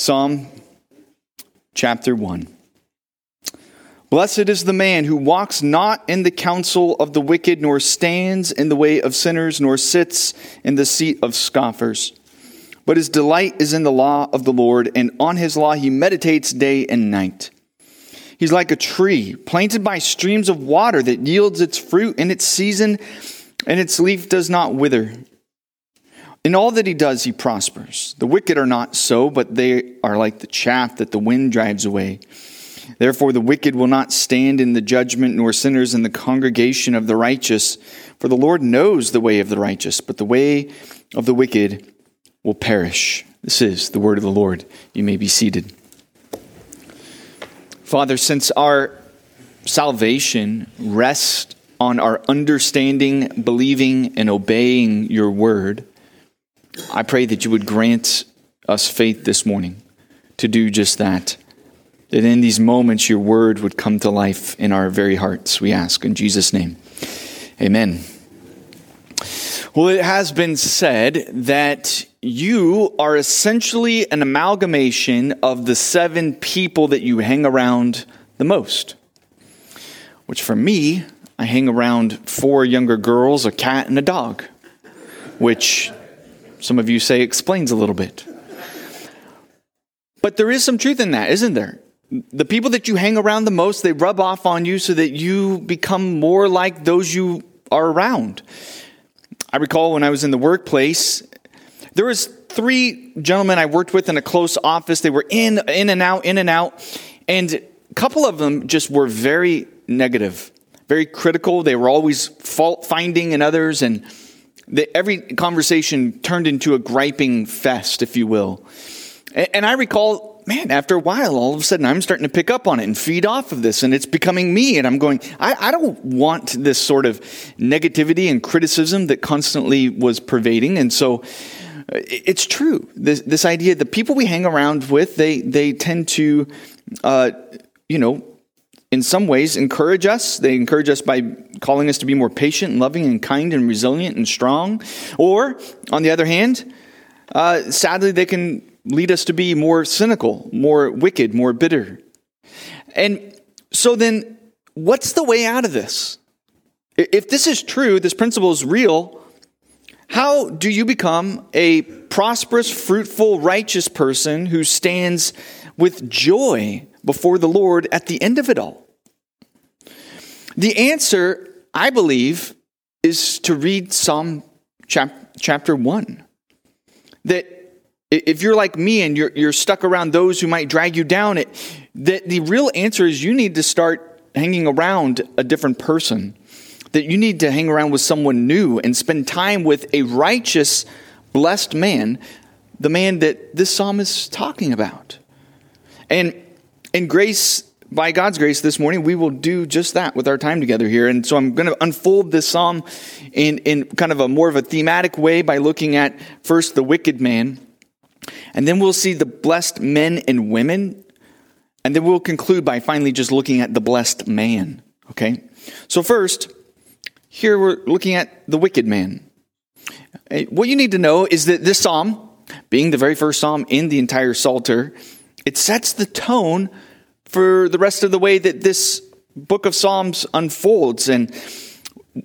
Psalm chapter 1. Blessed is the man who walks not in the counsel of the wicked, nor stands in the way of sinners, nor sits in the seat of scoffers. But his delight is in the law of the Lord, and on his law he meditates day and night. He's like a tree planted by streams of water that yields its fruit in its season, and its leaf does not wither. In all that he does, he prospers. The wicked are not so, but they are like the chaff that the wind drives away. Therefore, the wicked will not stand in the judgment, nor sinners in the congregation of the righteous. For the Lord knows the way of the righteous, but the way of the wicked will perish. This is the word of the Lord. You may be seated. Father, since our salvation rests on our understanding, believing, and obeying your word, I pray that you would grant us faith this morning to do just that. That in these moments your word would come to life in our very hearts, we ask in Jesus' name. Amen. Well, it has been said that you are essentially an amalgamation of the seven people that you hang around the most. Which for me, I hang around four younger girls, a cat, and a dog. Which some of you say explains a little bit. But there is some truth in that, isn't there? the people that you hang around the most, they rub off on you so that you become more like those you are around. I recall when I was in the workplace, there was three gentlemen I worked with in a close office. They were in, in and out, in and out. And a couple of them just were very negative, very critical. They were always fault finding in others. And the, every conversation turned into a griping fest, if you will. And, and I recall man, after a while, all of a sudden I'm starting to pick up on it and feed off of this, and it's becoming me. And I'm going, I, I don't want this sort of negativity and criticism that constantly was pervading. And so it's true. This, this idea, the people we hang around with, they, they tend to, uh, you know, in some ways encourage us. They encourage us by calling us to be more patient and loving and kind and resilient and strong. Or, on the other hand, uh, sadly, they can lead us to be more cynical, more wicked, more bitter. And so then, what's the way out of this? If this is true, this principle is real, how do you become a prosperous, fruitful, righteous person who stands with joy before the Lord at the end of it all? The answer, I believe, is to read Psalm chap- chapter 1. That if you're like me and you're, you're stuck around those who might drag you down, it, the, the real answer is you need to start hanging around a different person. That you need to hang around with someone new and spend time with a righteous, blessed man, the man that this psalm is talking about. And in grace, by God's grace this morning, we will do just that with our time together here. And so I'm going to unfold this psalm in, in kind of a more of a thematic way by looking at first the wicked man and then we'll see the blessed men and women. And then we'll conclude by finally just looking at the blessed man. Okay? So, first, here we're looking at the wicked man. Eh, what you need to know is that this psalm, being the very first psalm in the entire Psalter, it sets the tone for the rest of the way that this book of Psalms unfolds. And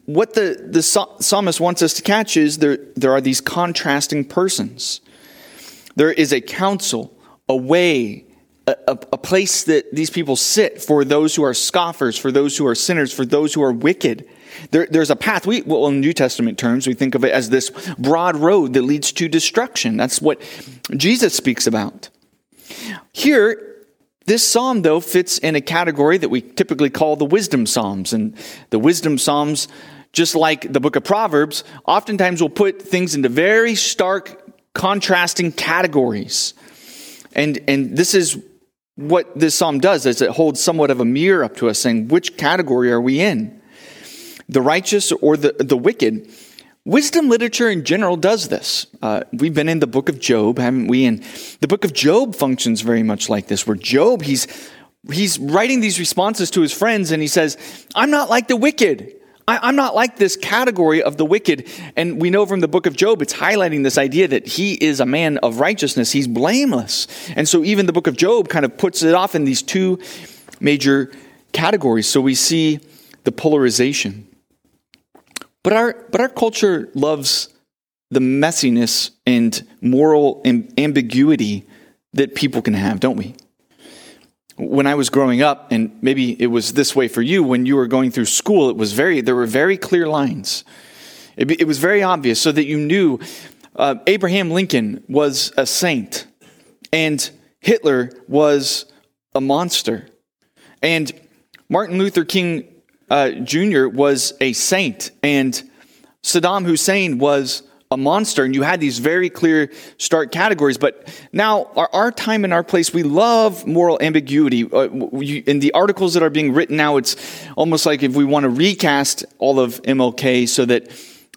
what the, the psalmist wants us to catch is there, there are these contrasting persons. There is a counsel, a way, a, a, a, place that these people sit for those who are scoffers, for those who are sinners, for those who are wicked. There, there's a path. We, well, in New Testament terms, we think of it as this broad road that leads to destruction. That's what Jesus speaks about. Here, this psalm, though, fits in a category that we typically call the wisdom psalms. And the wisdom psalms, just like the book of Proverbs, oftentimes will put things into very stark contrasting categories. And, and this is what this psalm does is it holds somewhat of a mirror up to us saying which category are we in the righteous or the, the wicked wisdom literature in general does this uh, we've been in the book of job haven't we and the book of job functions very much like this where job he's he's writing these responses to his friends and he says i'm not like the wicked I, am not like this category of the wicked. And we know from the book of Job, it's highlighting this idea that he is a man of righteousness. He's blameless. And so even the book of Job kind of puts it off in these two major categories. So we see the polarization. But our, but our culture loves the messiness and moral ambiguity that people can have, don't we? when I was growing up, and maybe it was this way for you when you were going through school, it was very, there were very clear lines. It, it was very obvious so that you knew uh, Abraham Lincoln was a saint and Hitler was a monster. And Martin Luther King uh, Jr. was a saint and Saddam Hussein was a monster, and you had these very clear stark categories. But now, our, our time and our place, we love moral ambiguity. Uh, in the articles that are being written now, it's almost like if we want to recast all of MLK so that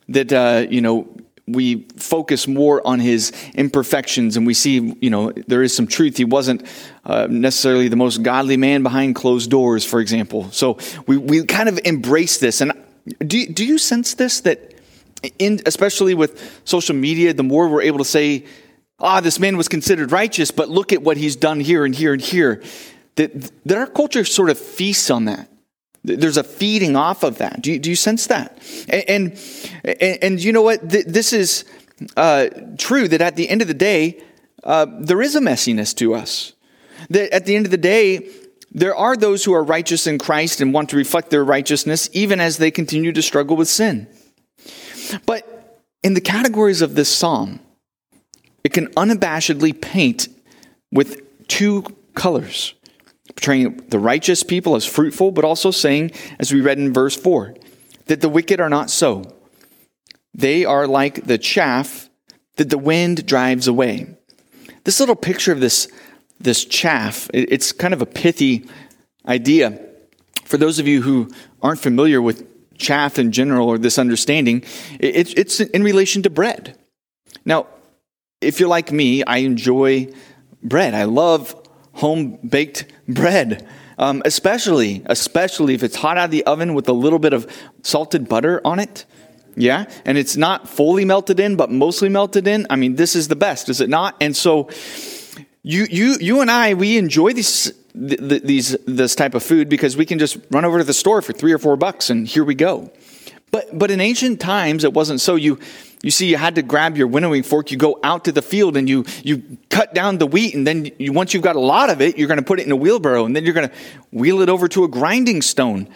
that uh, you know we focus more on his imperfections and we see, you know, there is some truth. He wasn't uh, necessarily the most godly man behind closed doors, for example. So we, we kind of embrace this. And do, do you sense this that in, especially with social media, the more we're able to say, ah, this man was considered righteous, but look at what he's done here and here and here, that, that our culture sort of feasts on that. There's a feeding off of that. Do you, do you sense that? And, and, and you know what? This is uh, true that at the end of the day, uh, there is a messiness to us. That at the end of the day, there are those who are righteous in Christ and want to reflect their righteousness even as they continue to struggle with sin. But in the categories of this psalm, it can unabashedly paint with two colors, portraying the righteous people as fruitful, but also saying, as we read in verse 4, that the wicked are not so. They are like the chaff that the wind drives away. This little picture of this, this chaff, it's kind of a pithy idea. For those of you who aren't familiar with chaff in general or this understanding, it's in relation to bread. Now, if you're like me, I enjoy bread. I love home baked bread, um, especially especially if it's hot out of the oven with a little bit of salted butter on it. Yeah, and it's not fully melted in, but mostly melted in. I mean, this is the best, is it not? And so, you you you and I we enjoy these th- these this type of food because we can just run over to the store for three or four bucks and here we go. But but in ancient times it wasn't so. You you see, you had to grab your winnowing fork. You go out to the field and you you cut down the wheat, and then you, once you've got a lot of it, you're going to put it in a wheelbarrow, and then you're going to wheel it over to a grinding stone.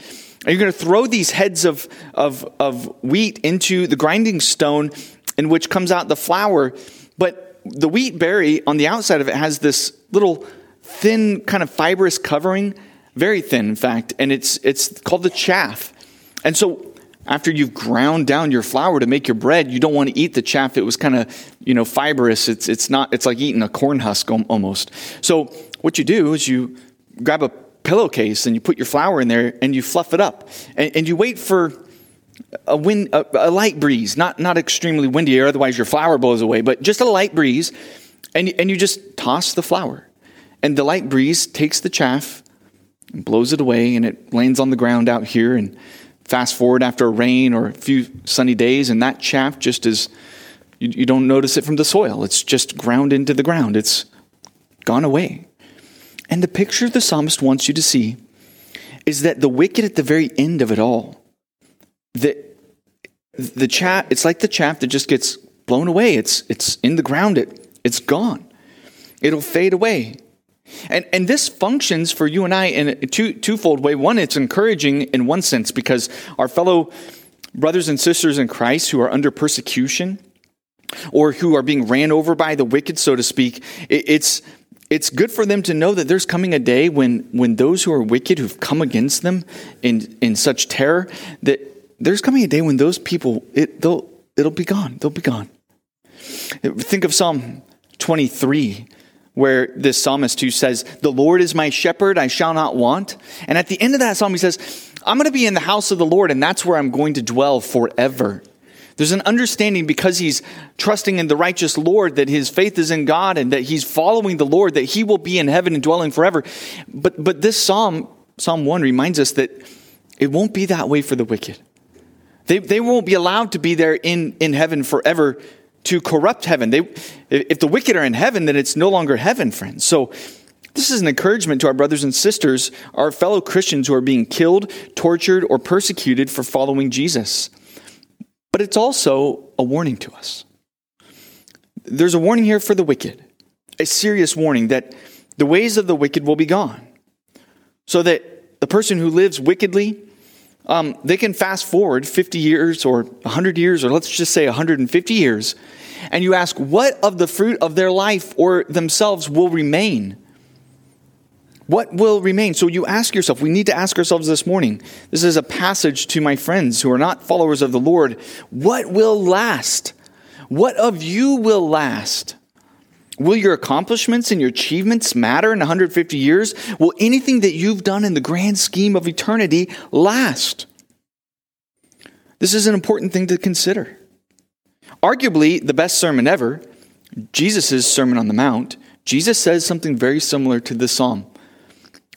And you're going to throw these heads of, of, of wheat into the grinding stone, in which comes out the flour. But the wheat berry on the outside of it has this little thin, kind of fibrous covering, very thin, in fact, and it's, it's called the chaff. And so after you've ground down your flour to make your bread, you don't want to eat the chaff. It was kind of, you know, fibrous. It's, it's not, it's like eating a corn husk almost. So what you do is you grab a pillowcase and you put your flour in there and you fluff it up. And, and you wait for a wind, a, a, light breeze, not, not extremely windy, or otherwise your flour blows away, but just a light breeze. And, and you just toss the flour. And the light breeze takes the chaff and blows it away, and it lands on the ground out here. And fast forward after a rain or a few sunny days, and that chaff just is, you, you don't notice it from the soil. It's just ground into the ground, it's gone away. And the picture the psalmist wants you to see is that the wicked at the very end of it all, that the chaff, it's like the chaff that just gets blown away. It's, it's in the ground, it, it's gone. It'll fade away. And, and this functions for you and I in a two, twofold way. One, it's encouraging in one sense because our fellow brothers and sisters in Christ who are under persecution or who are being ran over by the wicked, so to speak, it, it's, it's good for them to know that there's coming a day when, when those who are wicked, who've come against them in, in such terror, that there's coming a day when those people, it, they'll, it'll be gone. They'll be gone. Think of Psalm 23 where this psalmist who says, The Lord is my shepherd, I shall not want. And at the end of that psalm, he says, I'm going to be in the house of the Lord, and that's where I'm going to dwell forever. There's an understanding because he's trusting in the righteous Lord that his faith is in God and that he's following the Lord that he will be in heaven and dwelling forever. But but this psalm, Psalm 1 reminds us that it won't be that way for the wicked. They, they won't be allowed to be there in, in heaven forever to corrupt heaven. They, if the wicked are in heaven, then it's no longer heaven, friends. So this is an encouragement to our brothers and sisters, our fellow Christians who are being killed, tortured, or persecuted for following Jesus. But it's also a warning to us. There's a warning here for the wicked, a serious warning that the ways of the wicked will be gone. So that the person who lives wickedly, um, they can fast forward 50 years or 100 years, or let's just say 150 years, and you ask, what of the fruit of their life or themselves will remain? What will remain? So you ask yourself, we need to ask ourselves this morning. This is a passage to my friends who are not followers of the Lord. What will last? What of you will last? Will your accomplishments and your achievements matter in 150 years? Will anything that you've done in the grand scheme of eternity last? This is an important thing to consider. Arguably, the best sermon ever, Jesus' Sermon on the Mount, Jesus says something very similar to this psalm.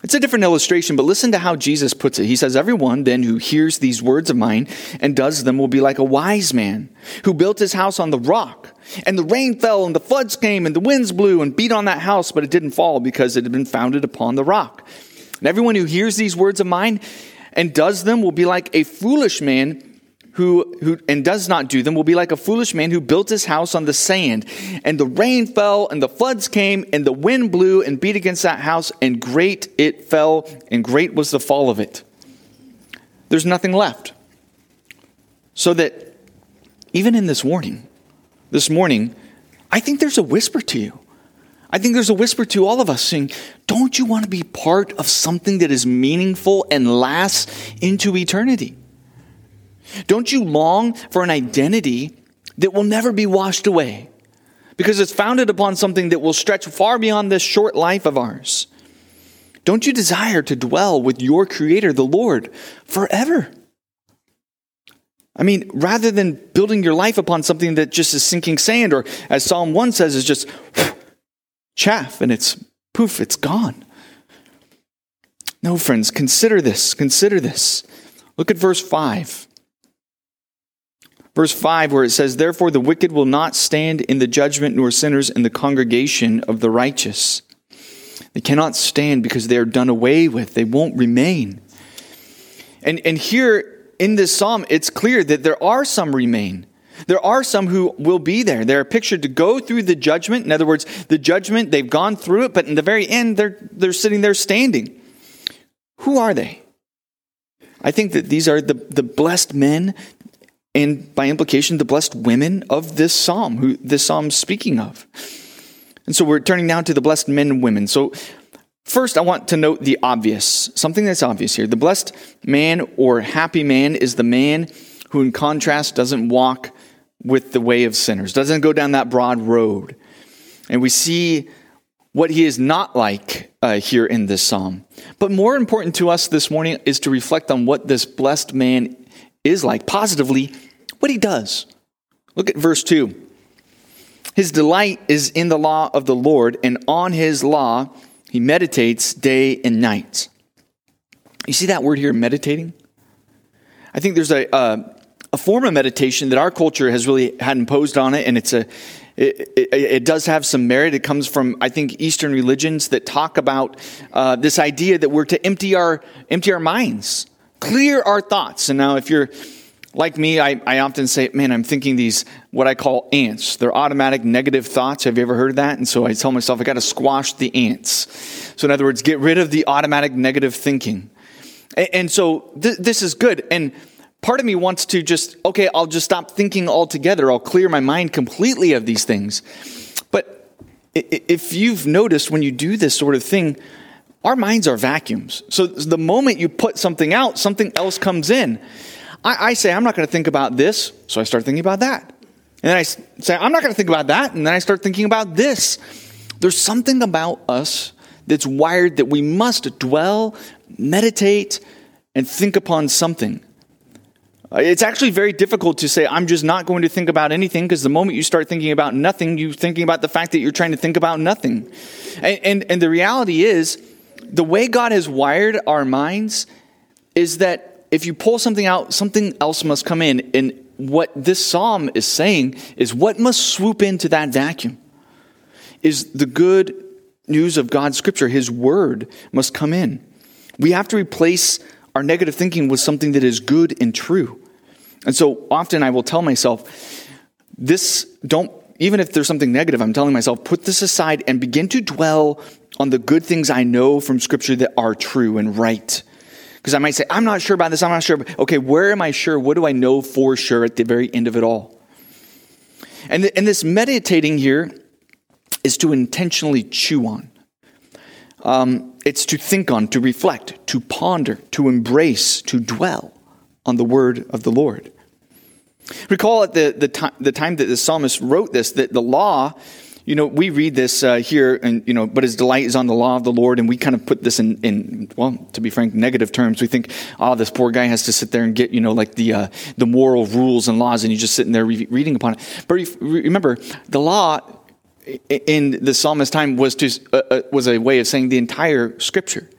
It's a different illustration, but listen to how Jesus puts it. He says, Everyone then who hears these words of mine and does them will be like a wise man who built his house on the rock. And the rain fell, and the floods came, and the winds blew and beat on that house, but it didn't fall because it had been founded upon the rock. And everyone who hears these words of mine and does them will be like a foolish man who, who and does not do them will be like a foolish man who built his house on the sand. And the rain fell, and the floods came, and the wind blew and beat against that house, and great it fell, and great was the fall of it. There's nothing left. So that even in this warning, this morning, I think there's a whisper to you. I think there's a whisper to all of us saying, Don't you want to be part of something that is meaningful and lasts into eternity? Don't you long for an identity that will never be washed away? Because it's founded upon something that will stretch far beyond this short life of ours. Don't you desire to dwell with your Creator, the Lord, forever? I mean, rather than building your life upon something that just is sinking sand, or as Psalm 1 says, is just chaff and it's poof, it's gone. No, friends, consider this. Consider this. Look at verse 5 verse 5, where it says, Therefore the wicked will not stand in the judgment, nor sinners in the congregation of the righteous. They cannot stand because they are done away with, they won't remain. And, and here in this psalm, it's clear that there are some remain. There are some who will be there. They're pictured to go through the judgment. In other words, the judgment, they've gone through it, but in the very end, they're, they're sitting there standing. Who are they? I think that these are the, the blessed men and by implication, the blessed women of this psalm, who this psalm's speaking of. And so we're turning now to the blessed men and women. So first, I want to note the obvious, something that's obvious here. The blessed man or happy man is the man who, in contrast, doesn't walk with the way of sinners, doesn't go down that broad road. And we see what he is not like uh, here in this psalm. But more important to us this morning is to reflect on what this blessed man is like, positively, what he does. Look at verse 2. His delight is in the law of the Lord, and on his law he meditates day and night. You see that word here, meditating? I think there's a, a, a form of meditation that our culture has really had imposed on it, and it's a it, it, it, does have some merit. It comes from, I think, Eastern religions that talk about uh, this idea that we're to empty our empty our minds, clear our thoughts. And now, if you're like me, I, I often say, man, I'm thinking these, what I call ants. They're automatic negative thoughts. Have you ever heard of that? And so I tell myself, I got to squash the ants. So, in other words, get rid of the automatic negative thinking. And, and so th- this is good. And part of me wants to just, okay, I'll just stop thinking altogether. I'll clear my mind completely of these things. But if you've noticed when you do this sort of thing, our minds are vacuums. So the moment you put something out, something else comes in. I, I say, I'm not going to think about this, so I start thinking about that. And then I say, I'm not going to think about that, and then I start thinking about this. There's something about us that's wired that we must dwell, meditate, and think upon something. Uh, it's actually very difficult to say, I'm just not going to think about anything, because the moment you start thinking about nothing, you're thinking about the fact that you're trying to think about nothing. And, and, and the reality is, the way God has wired our minds is that if you pull something out, something else must come in. And what this psalm is saying is what must swoop into that vacuum is the good news of God's scripture. His word must come in. We have to replace our negative thinking with something that is good and true. And so often I will tell myself, this don't, even if there's something negative, I'm telling myself, put this aside and begin to dwell on the good things I know from scripture that are true and right. Because I might say, I'm not sure about this, I'm not sure. Okay, where am I sure? What do I know for sure at the very end of it all? And, th- and this meditating here is to intentionally chew on. Um, it's to think on, to reflect, to ponder, to embrace, to dwell on the word of the Lord. Recall at the, the, the time that the psalmist wrote this, that the law you know, we read this uh, here, and you know, but his delight is on the law of the Lord, and we kind of put this in, in well, to be frank, negative terms. We think, oh, this poor guy has to sit there and get, you know, like the uh, the moral rules and laws, and he's just sitting there re- reading upon it. But remember, the law in the psalmist's time was to uh, uh, was a way of saying the entire Scripture.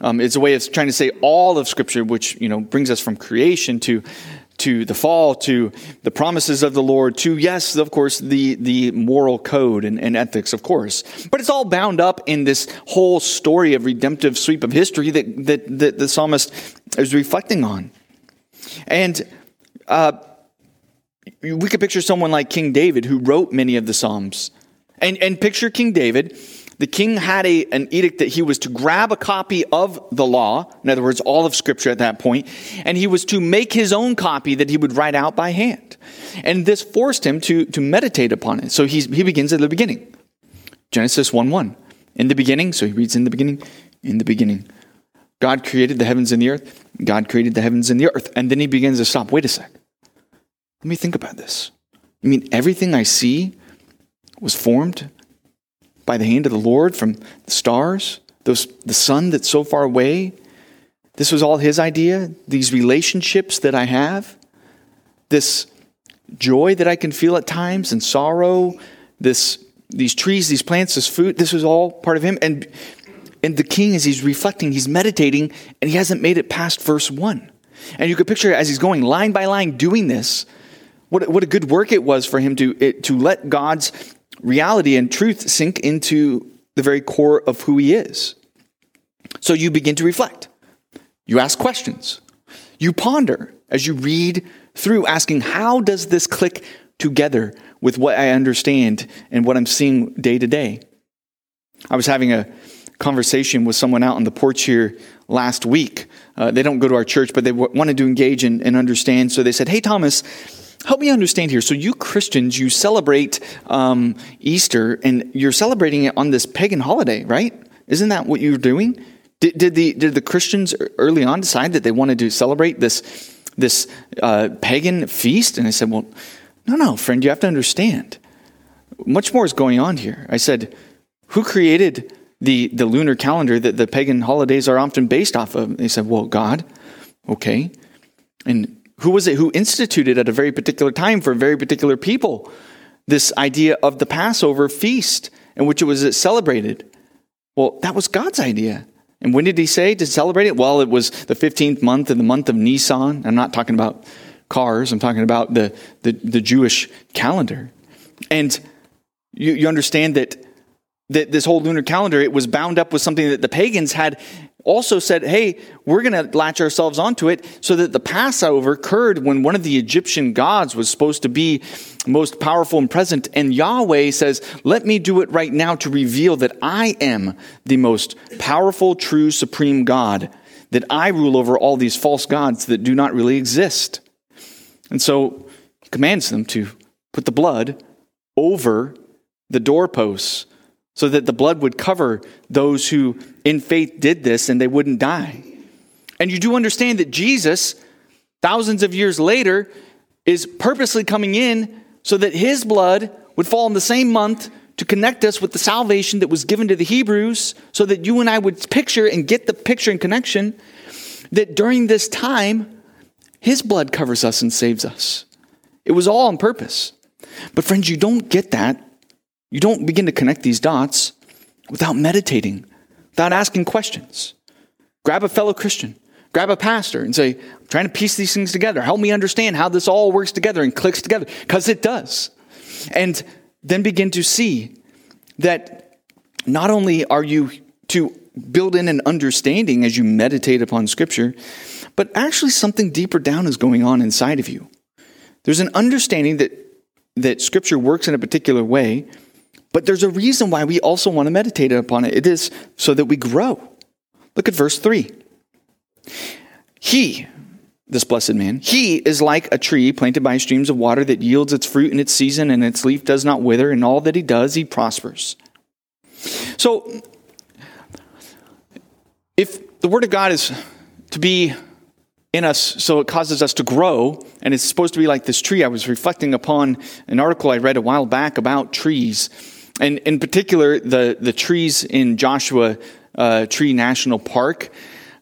Um, it's a way of trying to say all of Scripture, which you know brings us from creation to to the fall, to the promises of the Lord, to, yes, of course, the, the moral code and, and, ethics, of course. But it's all bound up in this whole story of redemptive sweep of history that, that, that the psalmist is reflecting on. And uh, we could picture someone like King David who wrote many of the Psalms. And, and picture King David the king had a, an edict that he was to grab a copy of the law, in other words, all of Scripture at that point, and he was to make his own copy that he would write out by hand. And this forced him to, to meditate upon it. So he begins at the beginning Genesis 1 1. In the beginning, so he reads in the beginning, in the beginning. God created the heavens and the earth. God created the heavens and the earth. And then he begins to stop. Wait a sec. Let me think about this. I mean, everything I see was formed by the hand of the Lord from the stars, those, the sun that's so far away. This was all his idea. These relationships that I have, this joy that I can feel at times and sorrow, this, these trees, these plants, this food, this was all part of him. And, and the king, as he's reflecting, he's meditating, and he hasn't made it past verse one. And you could picture as he's going line by line doing this, what, what a good work it was for him to, it, to let God's reality and truth sink into the very core of who he is. So you begin to reflect. You ask questions. You ponder as you read through, asking, how does this click together with what I understand and what I'm seeing day to day? I was having a conversation with someone out on the porch here last week. Uh, they don't go to our church, but they w- wanted to engage and, and understand. So they said, Hey, Thomas, help me understand here. So, you Christians, you celebrate um, Easter, and you're celebrating it on this pagan holiday, right? Isn't that what you're doing? Did, did the did the Christians early on decide that they wanted to celebrate this this uh, pagan feast? And I said, well, no, no, friend, you have to understand. Much more is going on here. I said, who created the the lunar calendar that the pagan holidays are often based off of? they said, well, God. Okay, and who was it who instituted at a very particular time for very particular people this idea of the Passover feast in which it was celebrated? Well, that was God's idea. And when did he say to celebrate it? Well, it was the 15th month in the month of Nisan. I'm not talking about cars, I'm talking about the, the, the Jewish calendar. And you, you understand that, that this whole lunar calendar, it was bound up with something that the pagans had also said, hey, we're going to latch ourselves onto it so that the Passover occurred when one of the Egyptian gods was supposed to be most powerful and present. And Yahweh says, let me do it right now to reveal that I am the most powerful, true, supreme God, that I rule over all these false gods that do not really exist. And so commands them to put the blood over the doorposts so that the blood would cover those who in faith did this and they wouldn't die. And you do understand that Jesus, thousands of years later, is purposely coming in so that his blood would fall in the same month to connect us with the salvation that was given to the Hebrews, so that you and I would picture and get the picture and connection that during this time, his blood covers us and saves us. It was all on purpose. But, friends, you don't get that you don't begin to connect these dots without meditating, without asking questions. Grab a fellow Christian, grab a pastor and say, I'm trying to piece these things together. Help me understand how this all works together and clicks together, because it does. And then begin to see that not only are you to build in an understanding as you meditate upon Scripture, but actually something deeper down is going on inside of you. There's an understanding that, that Scripture works in a particular way, but there's a reason why we also want to meditate upon it. It is so that we grow. Look at verse 3. He, this blessed man, he is like a tree planted by streams of water that yields its fruit in its season, and its leaf does not wither, and all that he does, he prospers. So, if the Word of God is to be in us so it causes us to grow, and it's supposed to be like this tree, I was reflecting upon an article I read a while back about trees, and in particular, the, the trees in Joshua uh, Tree National Park.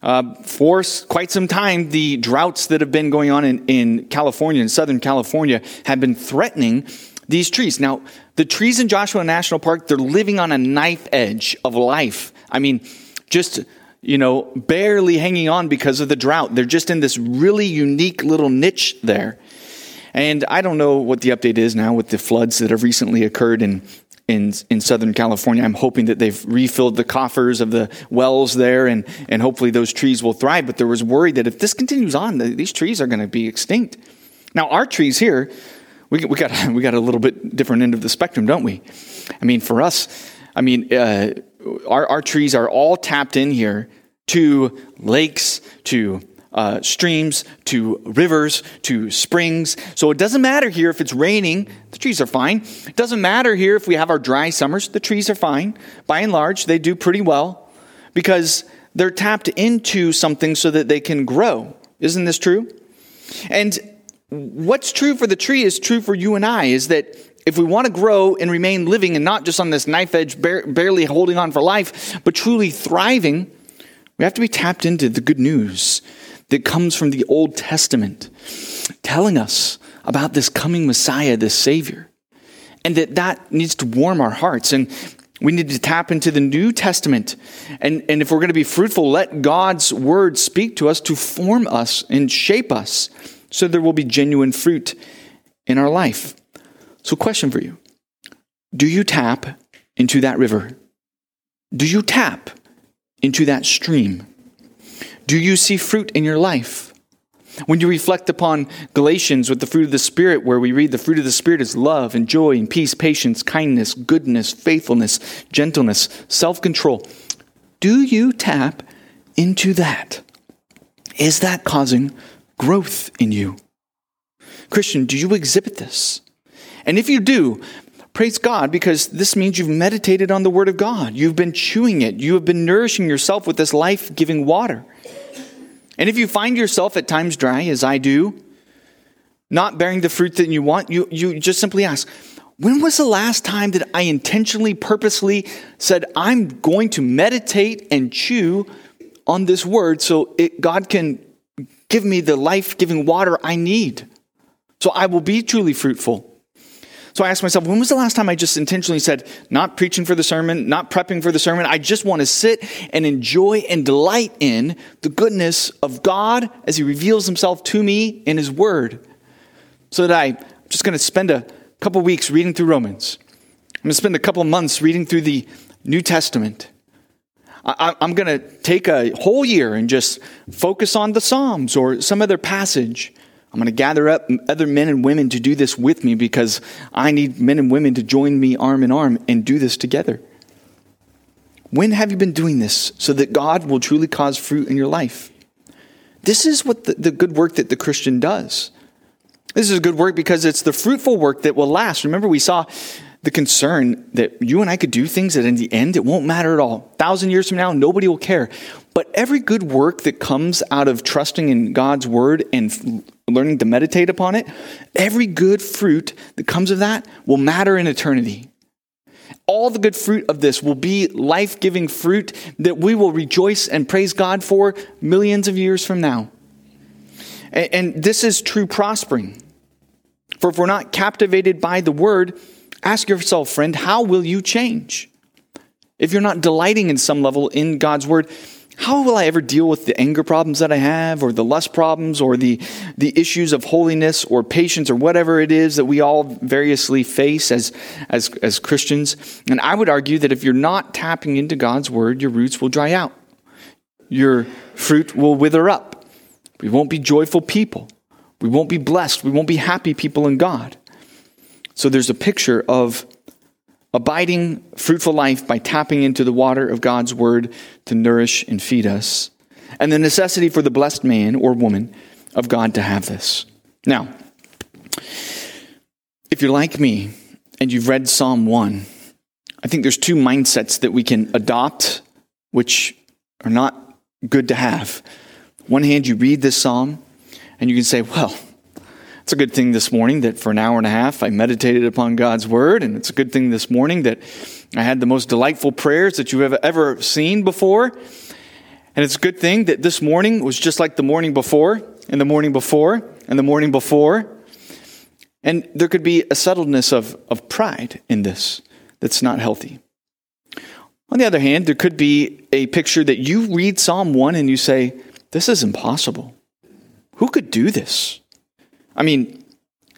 Uh, for quite some time, the droughts that have been going on in, in California, in Southern California, have been threatening these trees. Now, the trees in Joshua National Park, they're living on a knife edge of life. I mean, just, you know, barely hanging on because of the drought. They're just in this really unique little niche there. And I don't know what the update is now with the floods that have recently occurred in in, in Southern California. I'm hoping that they've refilled the coffers of the wells there and, and hopefully those trees will thrive. But there was worry that if this continues on, these trees are going to be extinct. Now, our trees here, we, we, got, we got a little bit different end of the spectrum, don't we? I mean, for us, I mean, uh, our, our trees are all tapped in here to lakes, to uh, streams, to rivers, to springs. So it doesn't matter here if it's raining, the trees are fine. It doesn't matter here if we have our dry summers, the trees are fine. By and large, they do pretty well because they're tapped into something so that they can grow. Isn't this true? And what's true for the tree is true for you and I is that if we want to grow and remain living and not just on this knife edge, barely holding on for life, but truly thriving, we have to be tapped into the good news that comes from the Old Testament, telling us about this coming Messiah, this Savior. And that that needs to warm our hearts. And we need to tap into the New Testament. And, and if we're going to be fruitful, let God's word speak to us to form us and shape us so there will be genuine fruit in our life. So, question for you Do you tap into that river? Do you tap into that stream? Do you see fruit in your life? When you reflect upon Galatians with the fruit of the Spirit, where we read the fruit of the Spirit is love and joy and peace, patience, kindness, goodness, faithfulness, gentleness, self control, do you tap into that? Is that causing growth in you? Christian, do you exhibit this? And if you do, Praise God, because this means you've meditated on the Word of God. You've been chewing it. You have been nourishing yourself with this life giving water. And if you find yourself at times dry, as I do, not bearing the fruit that you want, you, you just simply ask, when was the last time that I intentionally, purposely said, I'm going to meditate and chew on this word so it, God can give me the life giving water I need? So I will be truly fruitful. So I asked myself, when was the last time I just intentionally said, not preaching for the sermon, not prepping for the sermon? I just want to sit and enjoy and delight in the goodness of God as He reveals Himself to me in His Word. So that I'm just going to spend a couple weeks reading through Romans. I'm going to spend a couple months reading through the New Testament. I, am going to take a whole year and just focus on the Psalms or some other passage. I'm going to gather up other men and women to do this with me because I need men and women to join me arm in arm and do this together. When have you been doing this so that God will truly cause fruit in your life? This is what the, the good work that the Christian does. This is good work because it's the fruitful work that will last. Remember, we saw the concern that you and I could do things that in the end it won't matter at all. A thousand years from now, nobody will care. But every good work that comes out of trusting in God's word and learning to meditate upon it, every good fruit that comes of that will matter in eternity. All the good fruit of this will be life giving fruit that we will rejoice and praise God for millions of years from now. And this is true prospering. For if we're not captivated by the word, ask yourself, friend, how will you change? If you're not delighting in some level in God's word, how will I ever deal with the anger problems that I have, or the lust problems, or the, the issues of holiness, or patience, or whatever it is that we all variously face as, as, as Christians? And I would argue that if you're not tapping into God's word, your roots will dry out, your fruit will wither up. We won't be joyful people, we won't be blessed, we won't be happy people in God. So there's a picture of abiding, fruitful life by tapping into the water of God's word to nourish and feed us, and the necessity for the blessed man or woman of God to have this. Now, if you're like me and you've read Psalm 1, I think there's two mindsets that we can adopt, which are not good to have. One hand, you read this psalm and you can say, well, it's a good thing this morning that for an hour and a half I meditated upon God's word, and it's a good thing this morning that I had the most delightful prayers that you've ever seen before. And it's a good thing that this morning was just like the morning before, and the morning before, and the morning before. And there could be a subtleness of, of pride in this that's not healthy. On the other hand, there could be a picture that you read Psalm 1 and you say, This is impossible. Who could do this? I mean,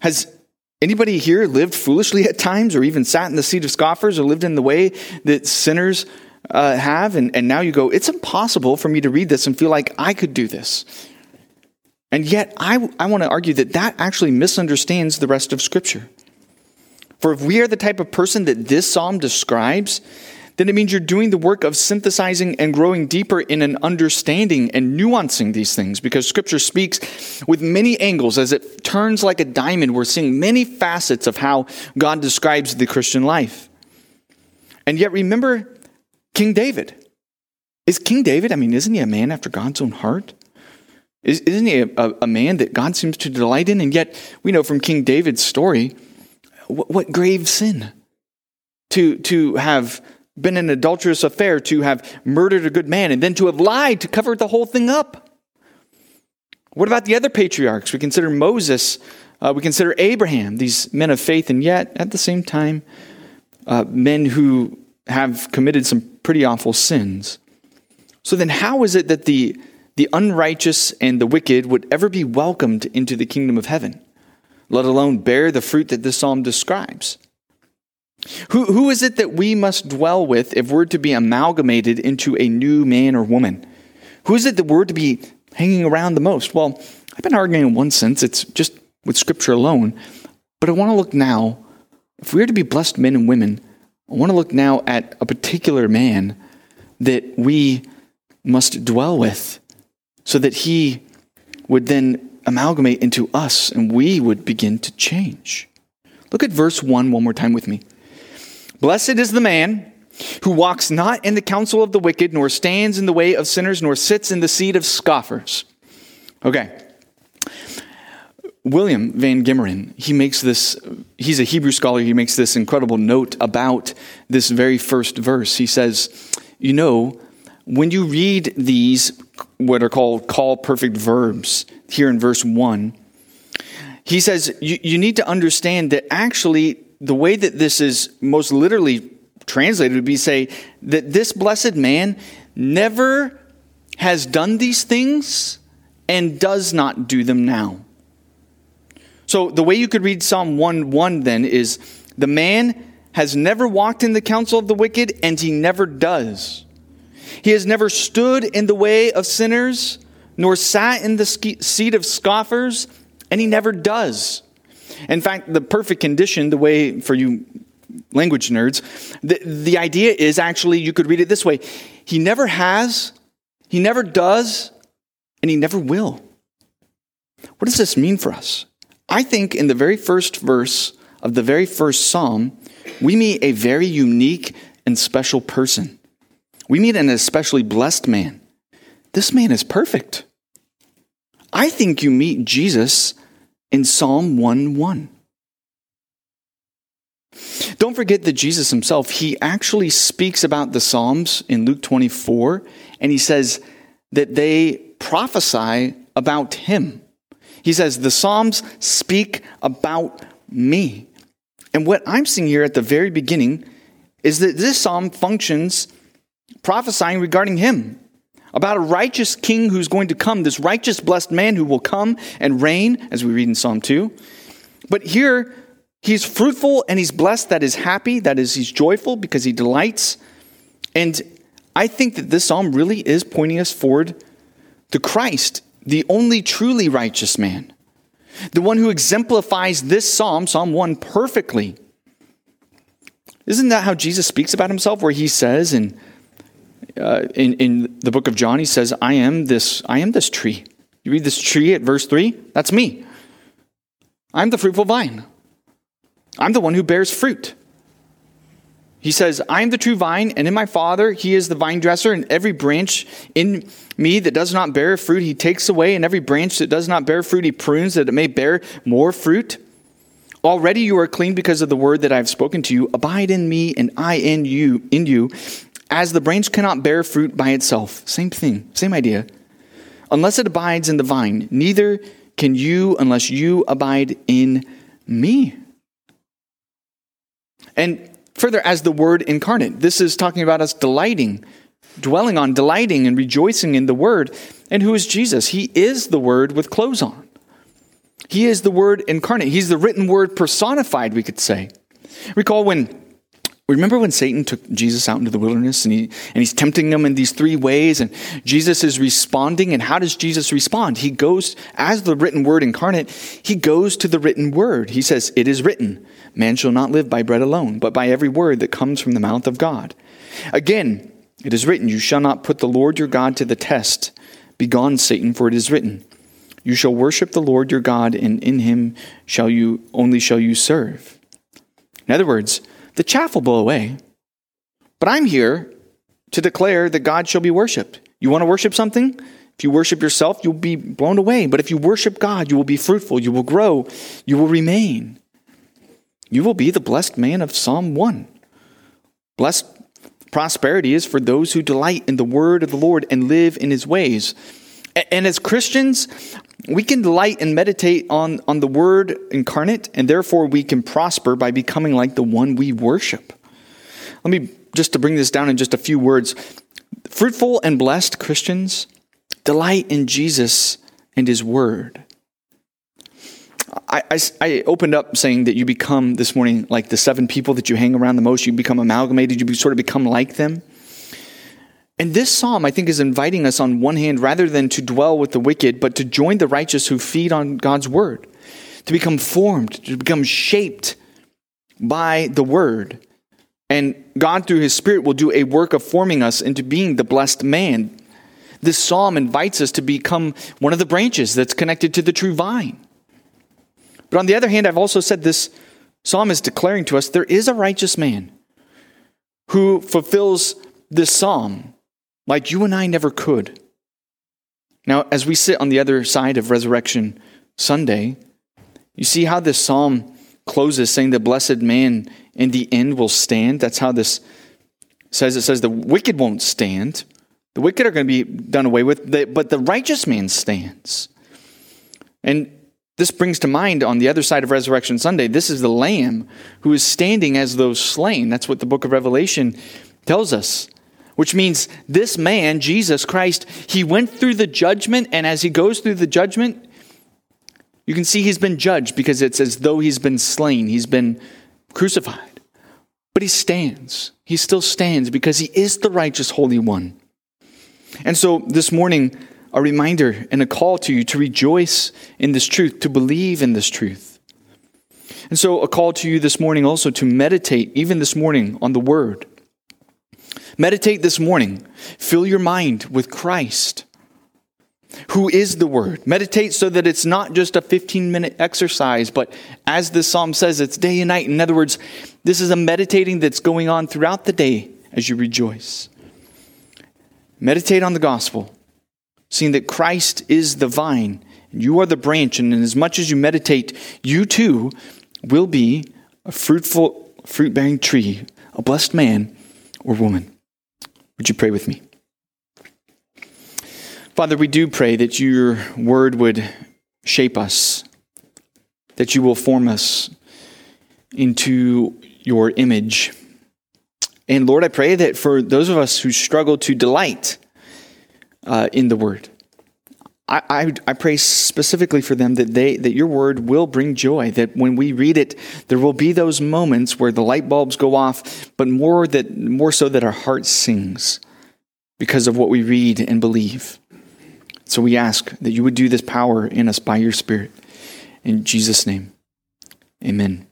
has anybody here lived foolishly at times or even sat in the seat of scoffers or lived in the way that sinners uh, have? And, and now you go, it's impossible for me to read this and feel like I could do this. And yet, I, I want to argue that that actually misunderstands the rest of Scripture. For if we are the type of person that this psalm describes, then it means you're doing the work of synthesizing and growing deeper in an understanding and nuancing these things because scripture speaks with many angles as it turns like a diamond. We're seeing many facets of how God describes the Christian life. And yet, remember King David. Is King David, I mean, isn't he a man after God's own heart? Isn't he a, a, a man that God seems to delight in? And yet, we know from King David's story what, what grave sin to, to have been an adulterous affair, to have murdered a good man, and then to have lied to cover the whole thing up. What about the other patriarchs? We consider Moses, uh, we consider Abraham, these men of faith, and yet at the same time, uh, men who have committed some pretty awful sins. So then, how is it that the, the unrighteous and the wicked would ever be welcomed into the kingdom of heaven, let alone bear the fruit that this psalm describes? Who, who is it that we must dwell with if we're to be amalgamated into a new man or woman? Who is it that we're to be hanging around the most? Well, I've been arguing in one sense, it's just with Scripture alone. But I want to look now, if we're to be blessed men and women, I want to look now at a particular man that we must dwell with so that he would then amalgamate into us and we would begin to change. Look at verse 1 one more time with me. Blessed is the man who walks not in the counsel of the wicked, nor stands in the way of sinners, nor sits in the seat of scoffers. Okay. William VanGemeren, he makes this, he's a Hebrew scholar, he makes this incredible note about this very first verse. He says, You know, when you read these, what are called qal perfect verbs, here in verse 1, he says, you, you need to understand that actually the way that this is most literally translated would be say that this blessed man never has done these things and does not do them now. So the way you could read Psalm 1 1 then is the man has never walked in the counsel of the wicked and he never does. He has never stood in the way of sinners nor sat in the seat of scoffers and he never does. In fact, the perfect condition, the way for you language nerds, the, the idea is actually, you could read it this way He never has, He never does, and He never will. What does this mean for us? I think in the very first verse of the very first psalm, we meet a very unique and special person. We meet an especially blessed man. This man is perfect. I think you meet Jesus in Psalm 1 1. Don't forget that Jesus himself, he actually speaks about the Psalms in Luke 24, and he says that they prophesy about him. He says, The Psalms speak about me. And what I'm seeing here at the very beginning is that this psalm functions prophesying regarding him. About a righteous king who's going to come, this righteous, blessed man who will come and reign, as we read in Psalm 2. But here, he's fruitful and he's blessed, that is happy, that is, he's joyful because he delights. And I think that this psalm really is pointing us forward to Christ, the only truly righteous man, the one who exemplifies this psalm, Psalm 1, perfectly. Isn't that how Jesus speaks about himself, where he says in, uh, in, in the book of John, he says, I am this, I am this tree. You read this tree at verse 3? That's me. I'm the fruitful vine. I'm the one who bears fruit. He says, I am the true vine, and in my Father, He is the vine dresser, and every branch in me that does not bear fruit, He takes away, and every branch that does not bear fruit, He prunes that it may bear more fruit. Already you are clean because of the word that I have spoken to you. Abide in me, and I in you, in you. As the branch cannot bear fruit by itself. Same thing, same idea. Unless it abides in the vine, neither can you unless you abide in me. And Further, as the Word incarnate, this is talking about us delighting, dwelling on, delighting, and rejoicing in the Word. And who is Jesus? He is the Word with clothes on. He is the Word incarnate. He's the written Word personified, we could say. Recall when Remember when Satan took Jesus out into the wilderness and, he, and he's tempting him in these three ways, and Jesus is responding. And how does Jesus respond? He goes, as the written word incarnate, he goes to the written word. He says, It is written, man shall not live by bread alone, but by every word that comes from the mouth of God. Again, it is written, You shall not put the Lord your God to the test. Begone, Satan, for it is written, You shall worship the Lord your God, and in him shall you only shall you serve. In other words, the chaff will blow away. But I'm here to declare that God shall be worshiped. You want to worship something? If you worship yourself, you'll be blown away. But if you worship God, you will be fruitful, you will grow, you will remain. You will be the blessed man of Psalm 1. Blessed prosperity is for those who delight in the word of the Lord and live in his ways. And as Christians, we can delight and meditate on, on the Word incarnate, and therefore we can prosper by becoming like the one we worship. Let me just to bring this down in just a few words. Fruitful and blessed Christians delight in Jesus and His Word. I, I, I, opened up saying that you become this morning like the seven people that you hang around the most. You become amalgamated. You sort of become like them. And this psalm, I think, is inviting us on one hand, rather than to dwell with the wicked, but to join the righteous who feed on God's word, to become formed, to become shaped by the word. And God, through his spirit, will do a work of forming us into being the blessed man. This psalm invites us to become one of the branches that's connected to the true vine. But on the other hand, I've also said this psalm is declaring to us there is a righteous man who fulfills this psalm like you and I never could. Now, as we sit on the other side of Resurrection Sunday, you see how this psalm closes saying the blessed man in the end will stand. That's how this says. It says the wicked won't stand. The wicked are going to be done away with, but the righteous man stands. And this brings to mind on the other side of Resurrection Sunday, this is the Lamb who is standing as those slain. That's what the book of Revelation tells us which means this man, Jesus Christ, he went through the judgment, and as he goes through the judgment, you can see he's been judged because it's as though he's been slain, he's been crucified. But he stands. He still stands because he is the righteous Holy One. And so this morning, a reminder and a call to you to rejoice in this truth, to believe in this truth. And so, a call to you this morning also to meditate, even this morning, on the Word Meditate this morning. Fill your mind with Christ, who is the Word. Meditate so that it's not just a 15 minute exercise, but as this psalm says, it's day and night. In other words, this is a meditating that's going on throughout the day as you rejoice. Meditate on the gospel, seeing that Christ is the vine and you are the branch, and as much as you meditate, you too will be a fruitful, fruit bearing tree, a blessed man or woman. Would you pray with me? Father, we do pray that your word would shape us, that you will form us into your image. And Lord, I pray that for those of us who struggle to delight, uh, in the Word. I, I, I, pray specifically for them that they that your word will bring joy. That when we read it, there will be those moments where the light bulbs go off, but more that more so that our heart sings because of what we read and believe. So we ask that you would do this power in us by your Spirit. In Jesus' name, amen.